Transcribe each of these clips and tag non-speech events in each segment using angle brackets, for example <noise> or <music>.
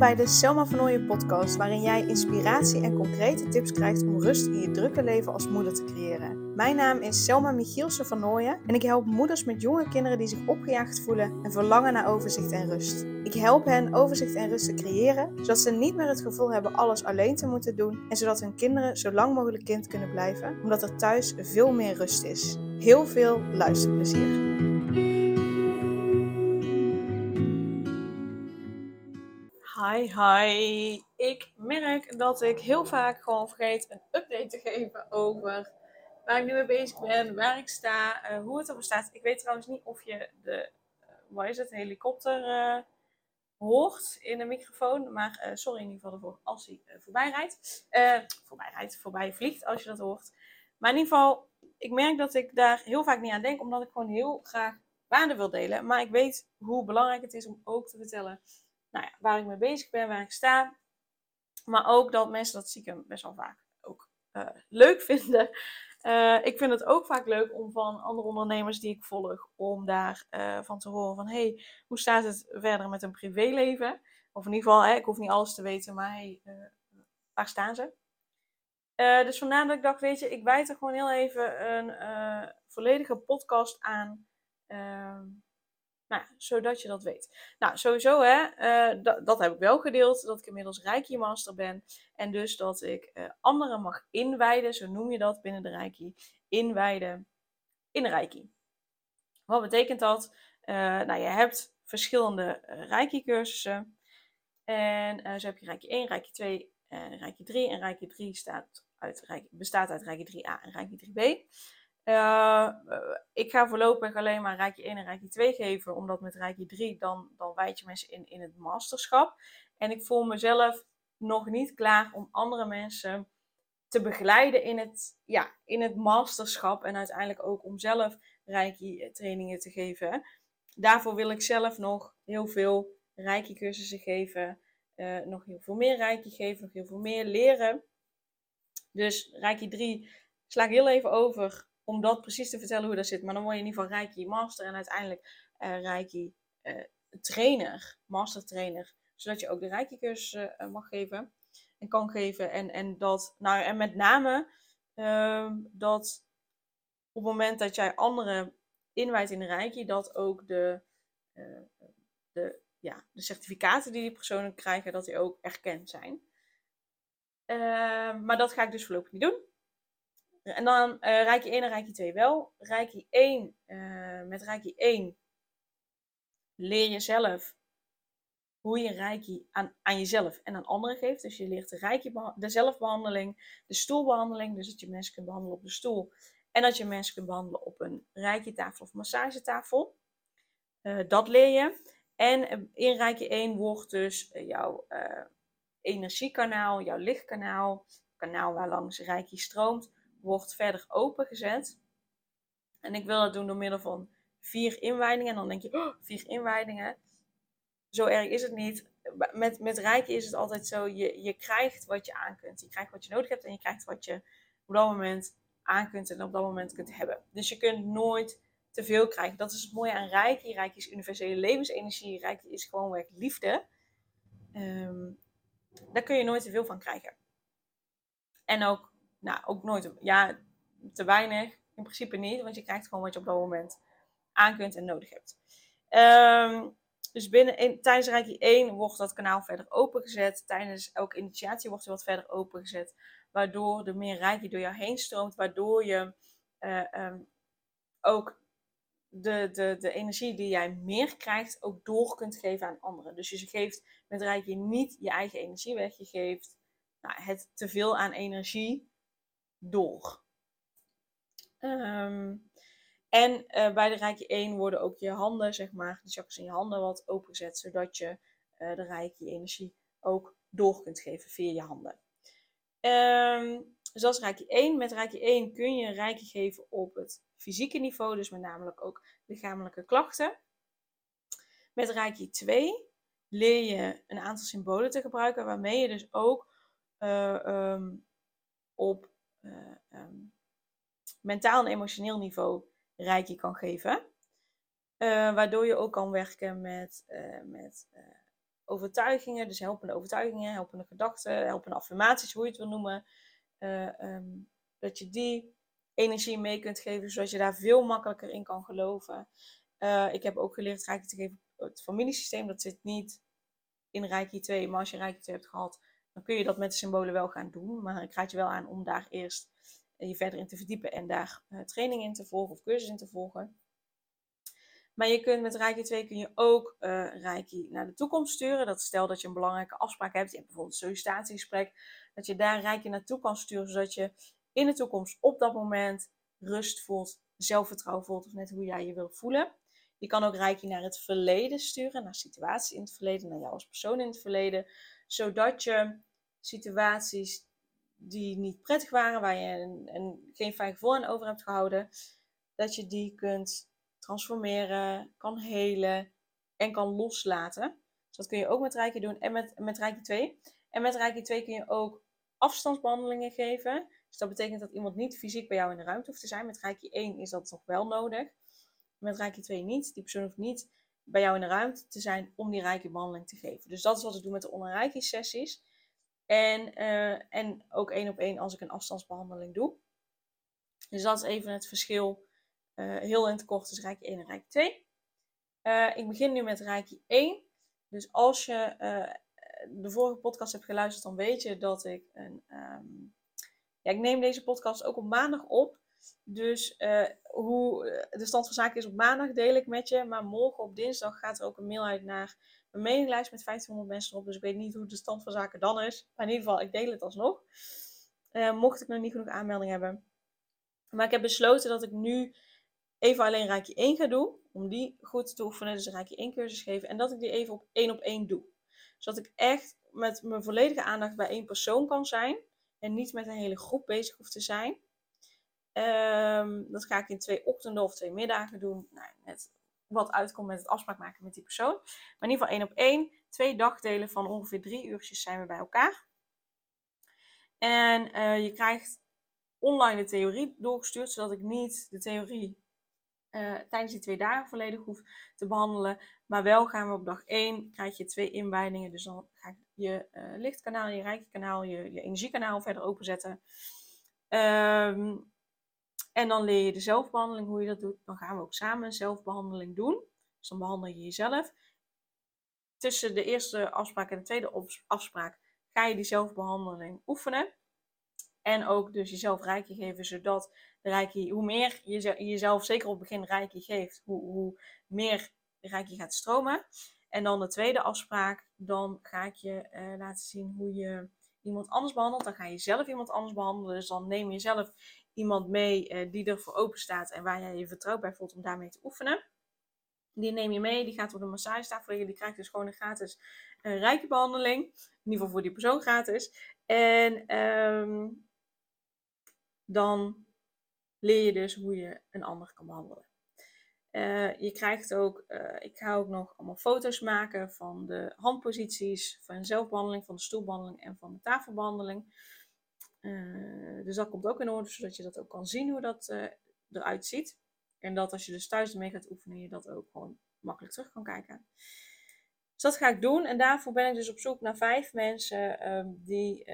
bij de Selma van podcast, waarin jij inspiratie en concrete tips krijgt om rust in je drukke leven als moeder te creëren. Mijn naam is Selma Michielsen van en ik help moeders met jonge kinderen die zich opgejaagd voelen en verlangen naar overzicht en rust. Ik help hen overzicht en rust te creëren, zodat ze niet meer het gevoel hebben alles alleen te moeten doen en zodat hun kinderen zo lang mogelijk kind kunnen blijven, omdat er thuis veel meer rust is. Heel veel luisterplezier. Hi, hi. Ik merk dat ik heel vaak gewoon vergeet een update te geven over waar ik nu mee bezig ben, waar ik sta, uh, hoe het ervoor staat. Ik weet trouwens niet of je de, uh, wat is het, helikopter uh, hoort in de microfoon. Maar sorry in ieder geval ervoor als hij voorbij rijdt. voorbij rijdt, voorbij vliegt als je dat hoort. Maar in ieder geval, ik merk dat ik daar heel vaak niet aan denk, omdat ik gewoon heel graag waarde wil delen. Maar ik weet hoe belangrijk het is om ook te vertellen nou ja, waar ik mee bezig ben, waar ik sta. Maar ook dat mensen dat stiekem best wel vaak ook uh, leuk <laughs> vinden. Uh, ik vind het ook vaak leuk om van andere ondernemers die ik volg, om daar uh, van te horen van, hey, hoe staat het verder met hun privéleven? Of in ieder geval, ik hoef niet alles te weten, maar hey, waar staan ze? dus vandaar dat ik dacht, weet je, ik wijd er gewoon heel even een volledige podcast aan. Ehm, nou, zodat je dat weet. Nou, sowieso, hè, uh, dat, heb ik wel gedeeld, dat ik inmiddels Reiki Master ben. En dus dat ik uh, anderen mag inwijden, zo noem je dat binnen de Reiki, inwijden in Reiki. Wat betekent dat? Uh, nou, je hebt verschillende Reiki cursussen. En zo heb je Reiki 1, Reiki 2, Reiki 3. En Reiki 3 staat uit, bestaat uit Reiki 3a en Reiki 3b. Uh, ik ga voorlopig alleen maar Rijkje 1 en Rijkje 2 geven, omdat met Rijkje 3 dan, dan wijd je mensen in, in het masterschap. En ik voel mezelf nog niet klaar om andere mensen te begeleiden in het, ja, in het masterschap en uiteindelijk ook om zelf Reiki trainingen te geven. Daarvoor wil ik zelf nog heel veel Reiki cursussen geven, uh, nog heel veel meer Reiki geven, nog heel veel meer leren. Dus Reiki 3 sla ik heel even over om dat precies te vertellen hoe dat zit. Maar dan word je in ieder geval Reiki Master en uiteindelijk uh, Reiki uh, Trainer, Master Trainer. Zodat je ook de Reiki cursus uh, mag geven en kan geven. En, en, dat, nou, en met name uh, dat op het moment dat jij anderen inwijdt in de Reiki, dat ook de, de, ja, de certificaten die die personen krijgen, dat die ook erkend zijn. Ehm, maar dat ga ik dus voorlopig niet doen. En dan uh, Reiki 1 en Reiki 2 wel. Reiki 1, uh, met Reiki 1 leer je zelf hoe je Reiki aan, aan jezelf en aan anderen geeft. Dus je leert de, reiki, de zelfbehandeling, de stoelbehandeling. Dus dat je mensen kunt behandelen op de stoel. En dat je mensen kunt behandelen op een Reiki-tafel of massagetafel. Uh, dat leer je. En in Reiki 1 wordt dus jouw energiekanaal, jouw lichtkanaal, kanaal waar langs Reiki stroomt, wordt verder opengezet. En ik wil dat doen door middel van vier inwijdingen. En dan denk je, oh, vier inwijdingen. Zo erg is het niet. Met, met rijken is het altijd zo, je, je krijgt wat je aan kunt. Je krijgt wat je nodig hebt en je krijgt wat je op dat moment aan kunt en op dat moment kunt hebben. Dus je kunt nooit te veel krijgen. Dat is het mooie aan Reiki. Reiki is universele levensenergie. Reiki is gewoonweg liefde. Um, daar kun je nooit te veel van krijgen. En ook nou, ook nooit, ja, te weinig. In principe niet, want je krijgt gewoon wat je op dat moment aan kunt en nodig hebt. Um, dus binnen, in, tijdens Reiki 1 wordt dat kanaal verder opengezet. Tijdens elke initiatie wordt er wat verder opengezet. Waardoor er meer Reiki door jou heen stroomt. Waardoor je uh, um, ook de, de, de energie die jij meer krijgt ook door kunt geven aan anderen. Dus je geeft met Reiki niet je eigen energie weg. Je geeft nou, het te veel aan energie door. Um, en uh, bij de Reiki 1 worden ook je handen, zeg maar, de chakras in je handen wat opengezet, zodat je uh, de Reiki energie ook door kunt geven via je handen. Um, dus dat Reiki 1. Met Reiki 1 kun je Reiki geven op het fysieke niveau, dus met name ook lichamelijke klachten. Met Reiki 2 leer je een aantal symbolen te gebruiken, waarmee je dus ook uh, um, op um, mentaal en emotioneel niveau reiki kan geven. Uh, waardoor je ook kan werken met, uh, met overtuigingen, dus helpende overtuigingen, helpende gedachten, helpende affirmaties, hoe je het wil noemen. Eh, ehm, dat je die energie mee kunt geven, zodat je daar veel makkelijker in kan geloven. Ik heb ook geleerd Reiki te geven het familiesysteem. Dat zit niet in Reiki 2, maar als je Reiki 2 hebt gehad, dan kun je dat met de symbolen wel gaan doen. Maar ik raad je wel aan om daar eerst je verder in te verdiepen en daar uh, training in te volgen of cursus in te volgen. Maar je kunt met Reiki 2 kun je ook uh, Reiki naar de toekomst sturen. Dat stel dat je een belangrijke afspraak hebt, hebt bijvoorbeeld een sollicitatiegesprek, dat je daar Reiki naartoe kan sturen, zodat je in de toekomst op dat moment rust voelt, zelfvertrouwen voelt, of net hoe jij je wilt voelen. Je kan ook Reiki naar het verleden sturen, naar situaties in het verleden, naar jou als persoon in het verleden, zodat je situaties die niet prettig waren, waar je een, een, geen fijn gevoel aan over hebt gehouden, dat je die kunt transformeren, kan helen en kan loslaten. Dus dat kun je ook met Reiki doen en met, met Reiki 2. En met Reiki 2 kun je ook afstandsbehandelingen geven. Dus dat betekent dat iemand niet fysiek bij jou in de ruimte hoeft te zijn. Met Reiki 1 is dat nog wel nodig. Met Reiki 2 niet. Die persoon hoeft niet bij jou in de ruimte te zijn om die Reiki behandeling te geven. Dus dat is wat ik doe met de online Reiki sessies. En, uh, en ook één op één als ik een afstandsbehandeling doe. Dus dat is even het verschil. Uh, heel in het kort tussen Reiki 1 en Reiki 2. Uh, eh, ik begin nu met Reiki 1. Dus als je de vorige podcast hebt geluisterd, dan weet je dat ik een. Um, ja, ik neem deze podcast ook op maandag op. Dus hoe de stand van zaken is op maandag deel ik met je. Maar morgen op dinsdag gaat er ook een mail uit naar mijn mailinglijst met 1500 mensen erop. Dus ik weet niet hoe de stand van zaken dan is. Maar in ieder geval, ik deel het alsnog. Uh, mocht ik nog niet genoeg aanmelding hebben. Maar ik heb besloten dat ik nu even alleen Rijkje 1 ga doen. Om die goed te oefenen. Dus een Rijkje 1 cursus geven. En dat ik die even op één op één doe. Zodat ik echt met mijn volledige aandacht bij één persoon kan zijn. En niet met een hele groep bezig hoef te zijn. Um, dat ga ik in twee ochtenden of twee middagen doen. Nou, net wat uitkomt met het afspraak maken met die persoon. Maar in ieder geval één op één. Twee dagdelen van ongeveer drie uurtjes zijn we bij elkaar. En uh, je krijgt online de theorie doorgestuurd, zodat ik niet de theorie uh, tijdens die twee dagen volledig hoef te behandelen. Maar wel gaan we op dag 1, krijg je twee inwijdingen. Dus dan ga ik je uh, lichtkanaal, je rijkekanaal, je, je energiekanaal verder openzetten. Um, en dan leer je de zelfbehandeling, hoe je dat doet. Dan gaan we ook samen een zelfbehandeling doen. Dus dan behandel je jezelf. Tussen de eerste afspraak en de tweede afspraak ga je die zelfbehandeling oefenen. En ook dus jezelf rijkje geven, zodat de rijkje, hoe meer je jezelf zeker op het begin rijkje geeft, hoe, hoe meer rijkje gaat stromen. En dan de tweede afspraak, dan ga ik je uh, laten zien hoe je iemand anders behandelt. Dan ga je zelf iemand anders behandelen. Dus dan neem je zelf iemand mee uh, die ervoor open staat en waar jij je vertrouwd bij voelt om daarmee te oefenen. Die neem je mee, die gaat op de massagetafel liggen, die krijgt dus gewoon een gratis uh, rijke behandeling. In ieder geval voor die persoon gratis. En um, dan leer je dus hoe je een ander kan behandelen. Uh, je krijgt ook, uh, ik ga ook nog allemaal foto's maken van de handposities, van zelfbehandeling, van de stoelbehandeling en van de tafelbehandeling. Uh, dus dat komt ook in orde, zodat je dat ook kan zien hoe dat eruit ziet. En dat als je dus thuis ermee gaat oefenen, je dat ook gewoon makkelijk terug kan kijken. Dus dat ga ik doen. En daarvoor ben ik dus op zoek naar vijf mensen um, die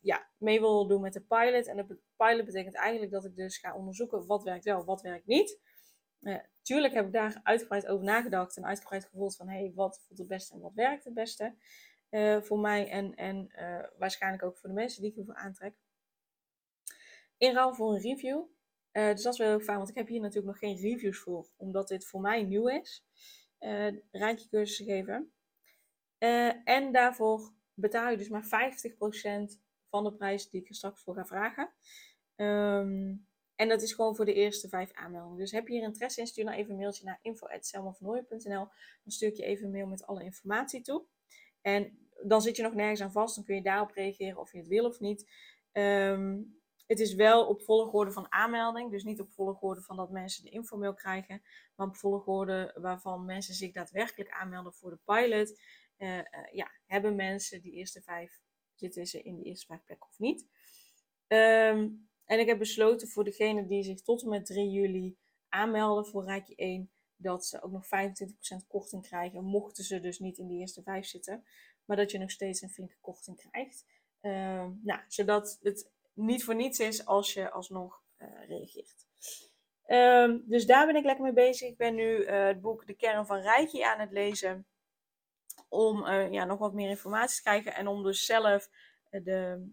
ja, mee willen doen met de pilot. En de pilot betekent eigenlijk dat ik dus ga onderzoeken wat werkt wel, wat werkt niet. Tuurlijk heb ik daar uitgebreid over nagedacht en uitgebreid gevoeld van hey, wat voelt het beste en wat werkt het beste. Uh, voor mij en, en uh, waarschijnlijk ook voor de mensen die ik hiervoor aantrek. In ruil voor een review. Uh, dus dat is wel heel fijn, want ik heb hier natuurlijk nog geen reviews voor, omdat dit voor mij nieuw is. Rijntje cursussen geven. en daarvoor betaal je dus maar 50% van de prijs die ik er straks voor ga vragen. Um, en dat is gewoon voor de eerste vijf aanmeldingen. Dus heb je hier interesse in, stuur dan even een mailtje naar info.selmavernooien.nl. Dan stuur ik je even een mail met alle informatie toe. En dan zit je nog nergens aan vast. Dan kun je daarop reageren of je het wil of niet. Um, het is wel op volgorde van aanmelding. Dus niet op volgorde van dat mensen de informeel krijgen. Maar op volgorde waarvan mensen zich daadwerkelijk aanmelden voor de pilot. Uh, uh, ja, hebben mensen die eerste vijf, zitten ze in de eerste vijf plekken of niet. Um, en ik heb besloten voor degenen die zich tot en met 3 juli aanmelden voor Rijkje 1, dat ze ook nog 25% korting krijgen, mochten ze dus niet in de eerste vijf zitten. Maar dat je nog steeds een flinke korting krijgt. Ehm, nou, zodat het niet voor niets is als je alsnog uh, reageert. Ehm, dus daar ben ik lekker mee bezig. Ik ben nu uh, het boek De Kern van Reiki aan het lezen. Om uh, ja, nog wat meer informatie te krijgen. En om dus zelf de,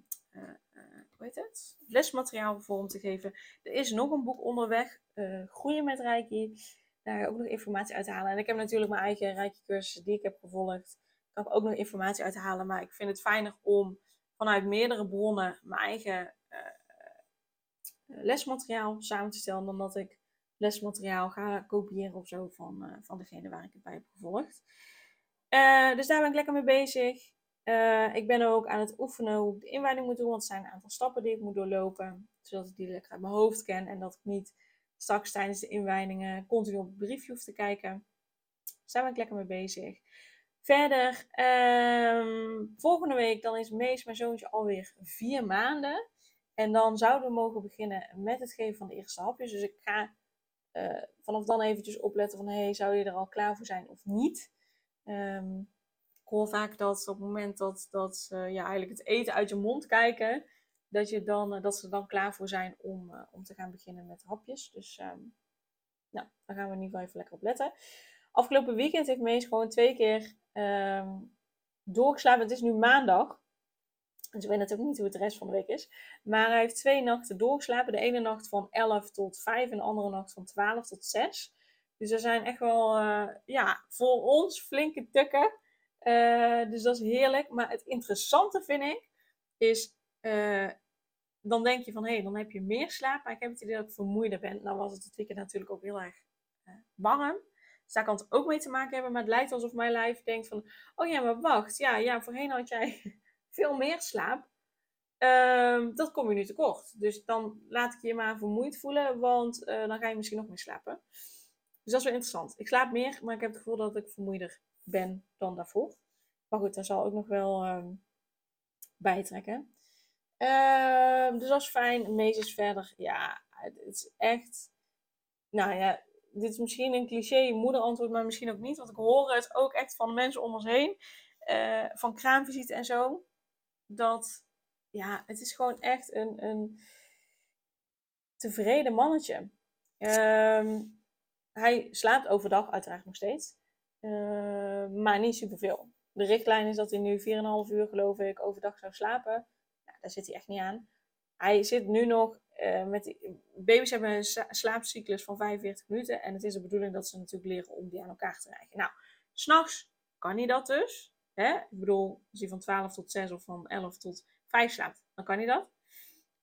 hoe heet het? lesmateriaal vorm te geven. Er is nog een boek onderweg. Groeien met Reiki. Daar ook nog informatie uit te halen. En ik heb natuurlijk mijn eigen Reiki cursus die ik heb gevolgd. Daar kan ik ook nog informatie uit halen. Maar ik vind het fijner om vanuit meerdere bronnen mijn eigen uh, lesmateriaal samen te stellen, dan dat ik lesmateriaal ga kopiëren of zo van, uh, van degene waar ik het bij heb gevolgd. Uh, dus daar ben ik lekker mee bezig. Ik ben ook aan het oefenen hoe ik de inwijding moet doen, want er zijn een aantal stappen die ik moet doorlopen, zodat ik die lekker uit mijn hoofd ken en dat ik niet straks tijdens de inwijdingen continu op het briefje hoef te kijken. Daar ben ik lekker mee bezig. Verder, ehm, volgende week dan is Mees, mijn zoontje, alweer vier maanden. En dan zouden we mogen beginnen met het geven van de eerste hapjes. Dus ik ga uh, vanaf dan eventjes opletten van, hey, zou je er al klaar voor zijn of niet? Um, ik hoor vaak dat op het moment dat, dat uh, ja, eigenlijk het eten uit je mond kijken, dat, je dan, uh, dat ze dan klaar voor zijn om, om te gaan beginnen met hapjes. Dus um, nou, daar gaan we in ieder geval even lekker op letten. Afgelopen weekend heeft Mees gewoon twee keer um, doorgeslapen. Het is nu maandag. Dus ik weet natuurlijk niet hoe het de rest van de week is. Maar hij heeft twee nachten doorgeslapen. De ene nacht van 11 tot 5 en de andere nacht van 12 tot 6. Dus er zijn echt wel, uh, ja, voor ons flinke tukken. Uh, dus dat is heerlijk. Maar het interessante vind ik, is, uh, dan denk je van, hé, hey, dan heb je meer slaap. Maar ik heb het idee dat ik vermoeider ben. Dan was het het weekend natuurlijk ook heel erg warm. Dus daar kan het ook mee te maken hebben. Maar het lijkt alsof mijn lijf denkt van... Oh ja, maar wacht. Ja, ja voorheen had jij <laughs> veel meer slaap. Um, dat kom je nu tekort. Dus dan laat ik je maar vermoeid voelen. Want dan ga je misschien nog meer slapen. Dus dat is wel interessant. Ik slaap meer, maar ik heb het gevoel dat ik vermoeider ben dan daarvoor. Maar goed, daar zal ook nog wel um, bijtrekken. Uh, dus dat is fijn. Mees is verder. Ja, het is echt... Nou ja, dit is misschien een cliché moederantwoord, maar misschien ook niet. Want ik hoor het ook echt van mensen om ons heen. Uh, van kraamvisite en zo. Dat, ja, het is gewoon echt een, een tevreden mannetje. Uh, hij slaapt overdag uiteraard nog steeds. Uh, maar niet superveel. De richtlijn is dat hij nu 4,5 uur, geloof ik, overdag zou slapen. Nou, daar zit hij echt niet aan. Hij zit nu nog uh, met baby's hebben een slaapcyclus van 45 minuten. En het is de bedoeling dat ze natuurlijk leren om die aan elkaar te krijgen. Nou, s'nachts kan hij dat dus. Hè? Ik bedoel, als hij van 12 tot 6 of van 11 tot 5 slaapt, dan kan hij dat.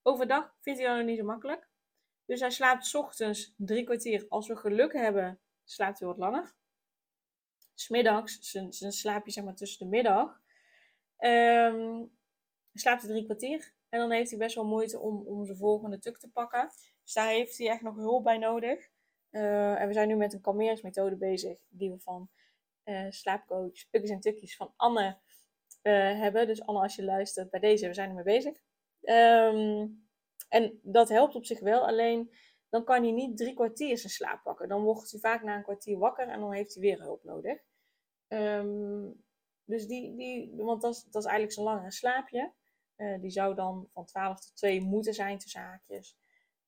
Overdag vindt hij dat nog niet zo makkelijk. Dus hij slaapt ochtends drie kwartier. Als we geluk hebben, slaapt hij wat langer. Smiddags, zijn, zijn slaapje zeg maar tussen de middag, um, slaapt hij drie kwartier. En dan heeft hij best wel moeite om, om zijn volgende tuk te pakken. Dus daar heeft hij echt nog hulp bij nodig. Uh, en we zijn nu met een kalmeringsmethode bezig, die we van uh, slaapcoach Pukjes en Tukjes van Anne uh, hebben. Dus Anne, als je luistert bij deze, we zijn ermee bezig. Um, en dat helpt op zich wel, alleen dan kan hij niet drie kwartier zijn slaap pakken. Dan wordt hij vaak na een kwartier wakker en dan heeft hij weer hulp nodig. Um, dus die, die, want dat is, eigenlijk zo'n langere slaapje. Uh, die zou dan van 12 tot 2 moeten zijn tussen haakjes.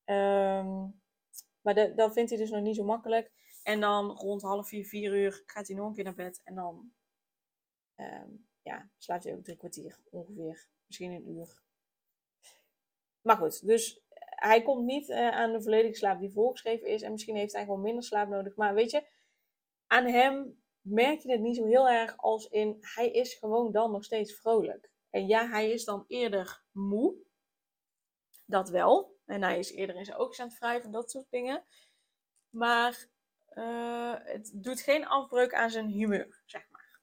Um, maar dat vindt hij dus nog niet zo makkelijk. En dan rond half vier, vier uur gaat hij nog een keer naar bed. En dan um, ja, slaapt hij ook drie kwartier ongeveer. Misschien een uur. Maar goed, dus hij komt niet uh, aan de volledige slaap die voorgeschreven is. En misschien heeft hij gewoon minder slaap nodig. Maar weet je, aan hem merk je het niet zo heel erg als in... Hij is gewoon dan nog steeds vrolijk. En ja, hij is dan eerder moe. Dat wel. En hij is eerder in zijn oogjes aan het dat soort dingen. Maar uh, het doet geen afbreuk aan zijn humeur, zeg maar.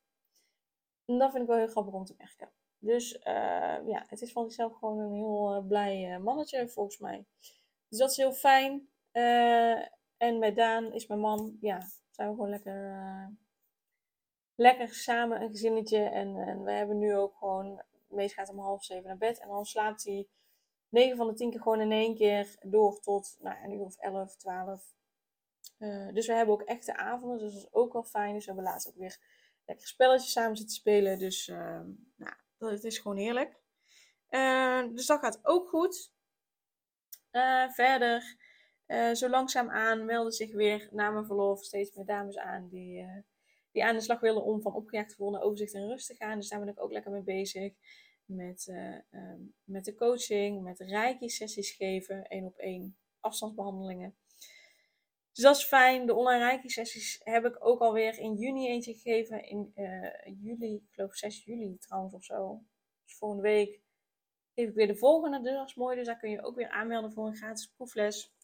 En dat vind ik wel heel grappig om te merken. Dus uh, ja, het is van zichzelf gewoon een heel uh, blij mannetje, volgens mij. Dus dat is heel fijn. en met Daan is mijn man, ja, zijn we gewoon lekker, lekker samen een gezinnetje. En, en we hebben nu ook gewoon Mees gaat om half zeven naar bed. En dan slaapt hij 9 van de 10 keer gewoon in één keer door tot nou, een uur of 11, 12. Uh, dus we hebben ook echte avonden, dus dat is ook wel fijn. Dus we hebben ook weer lekker spelletjes samen zitten spelen. Dus uh, nou, dat is gewoon heerlijk. Uh, dus dat gaat ook goed. verder, zo langzaam aan melden zich weer na mijn verlof steeds meer dames aan die, die aan de slag willen om van opgejaagd te worden overzicht en rust te gaan. Dus daar ben ik ook lekker mee bezig. Met, um, met de coaching, met reiki sessies geven, één op één afstandsbehandelingen. Dus dat is fijn. De online reiki sessies heb ik ook alweer in juni eentje gegeven. In uh, juli, ik geloof 6 juli trouwens of zo. Dus volgende week geef ik weer de volgende. Dus dat is mooi. Dus daar kun je ook weer aanmelden voor een gratis proefles.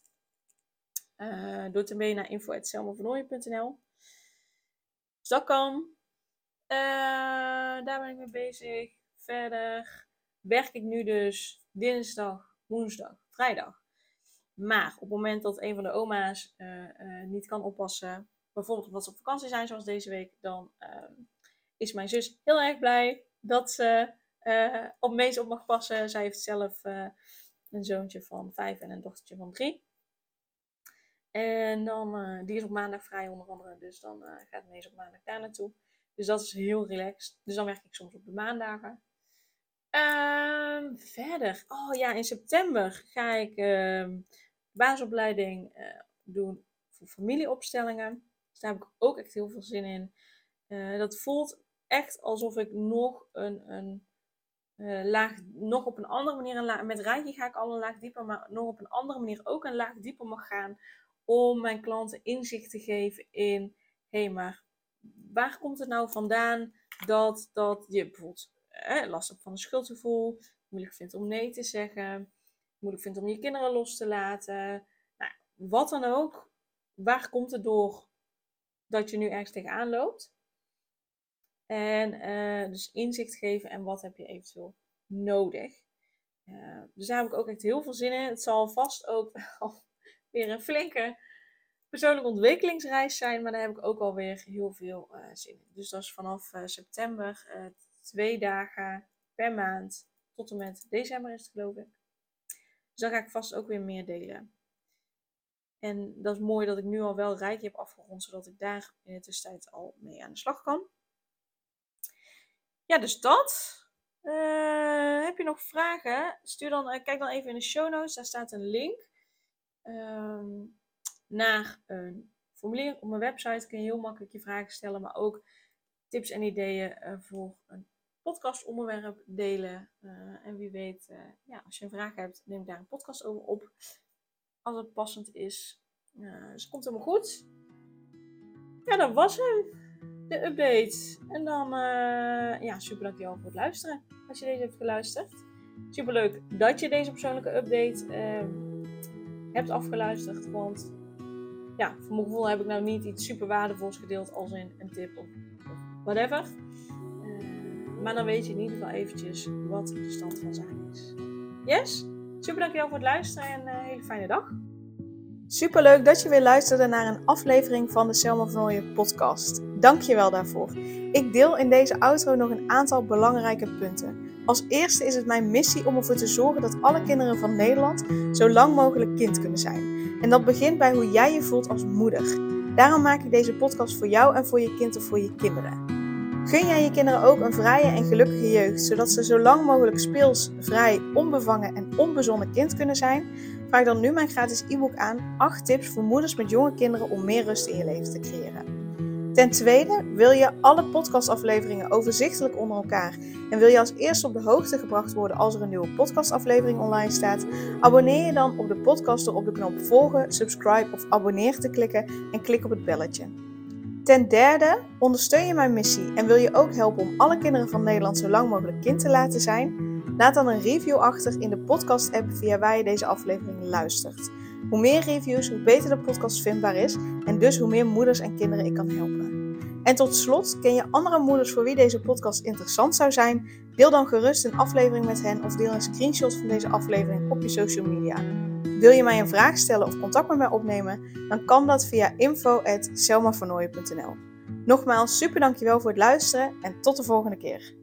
Uh, door te mailen naar info.selmavernooien.nl Dus dat kan. Uh, daar ben ik mee bezig. Verder werk ik nu dus dinsdag, woensdag, vrijdag maar op het moment dat een van de oma's uh, uh, niet kan oppassen, bijvoorbeeld omdat ze op vakantie zijn zoals deze week, dan uh, is mijn zus heel erg blij dat ze uh, op Mees op mag passen. Zij heeft zelf een zoontje van vijf en een dochtertje van drie. En dan, die is op maandag vrij onder andere, dus dan gaat Mees op maandag daar naartoe. Dus dat is heel relaxed. Dus dan werk ik soms op de maandagen. Ehm, verder, oh ja, in september ga ik uh, basisopleiding uh, doen voor familieopstellingen. Dus daar heb ik ook echt heel veel zin in. Uh, dat voelt echt alsof ik nog een, een uh, laag, nog op een andere manier, een laag, met Reiki ga ik al een laag dieper, maar nog op een andere manier ook een laag dieper mag gaan. Om mijn klanten inzicht te geven in, hé hey, maar waar komt het nou vandaan dat, dat je bijvoorbeeld eh, last van een schuldgevoel, moeilijk vindt om nee te zeggen, moeilijk vindt om je kinderen los te laten. Nou, wat dan ook. Waar komt het door dat je nu ergens tegenaan loopt? En uh, dus inzicht geven en wat heb je eventueel nodig. Uh, dus daar heb ik ook echt heel veel zin in. Het zal vast ook <laughs> weer een flinke persoonlijke ontwikkelingsreis zijn, maar daar heb ik ook alweer heel veel uh, zin in. Dus dat is vanaf september twee dagen per maand tot en met december is het geloof ik. Dus dan ga ik vast ook weer meer delen. En dat is mooi dat ik nu al wel Reiki heb afgerond, zodat ik daar in de tussentijd al mee aan de slag kan. Ja, dus dat. Uh, heb je nog vragen? Stuur dan, uh, kijk dan even in de show notes. Daar staat een link um, naar een formulier op mijn website. Kun je heel makkelijk je vragen stellen, maar ook tips en ideeën uh, voor een podcastonderwerp delen. Uh, en wie weet, uh, ja, als je een vraag hebt, neem daar een podcast over op. Als het passend is. Uh, dus het komt helemaal goed. Ja, dat was hem. De update. En dan, ja, super dankjewel voor het luisteren. Als je deze hebt geluisterd. Super leuk dat je deze persoonlijke update ehm, hebt afgeluisterd. Want ja, voor mijn gevoel heb ik nou niet iets super waardevols gedeeld als in een tip of whatever. Maar dan weet je in ieder geval eventjes wat de stand van zaken is. Yes? Super dankjewel voor het luisteren en een hele fijne dag. Super leuk dat je weer luisterde naar een aflevering van de Selma van Ooyen podcast. Dankjewel daarvoor. Ik deel in deze outro nog een aantal belangrijke punten. Als eerste is het mijn missie om ervoor te zorgen dat alle kinderen van Nederland zo lang mogelijk kind kunnen zijn. En dat begint bij hoe jij je voelt als moeder. Daarom maak ik deze podcast voor jou en voor je kind of voor je kinderen. Gun jij je kinderen ook een vrije en gelukkige jeugd, zodat ze zo lang mogelijk speels, vrij, onbevangen en onbezonnen kind kunnen zijn? Vraag dan nu mijn gratis e-book aan 8 tips voor moeders met jonge kinderen om meer rust in je leven te creëren. Ten tweede, wil je alle podcastafleveringen overzichtelijk onder elkaar en wil je als eerste op de hoogte gebracht worden als er een nieuwe podcastaflevering online staat? Abonneer je dan op de podcast door op de knop volgen, subscribe of abonneer te klikken en klik op het belletje. Ten derde, ondersteun je mijn missie en wil je ook helpen om alle kinderen van Nederland zo lang mogelijk kind te laten zijn? Laat dan een review achter in de podcast-app via waar je deze aflevering luistert. Hoe meer reviews, hoe beter de podcast vindbaar is en dus hoe meer moeders en kinderen ik kan helpen. En tot slot, ken je andere moeders voor wie deze podcast interessant zou zijn? Deel dan gerust een aflevering met hen of deel een screenshot van deze aflevering op je social media. Wil je mij een vraag stellen of contact met mij opnemen? Dan kan dat via info.selmavernooien.nl Nogmaals, super dankjewel voor het luisteren en tot de volgende keer.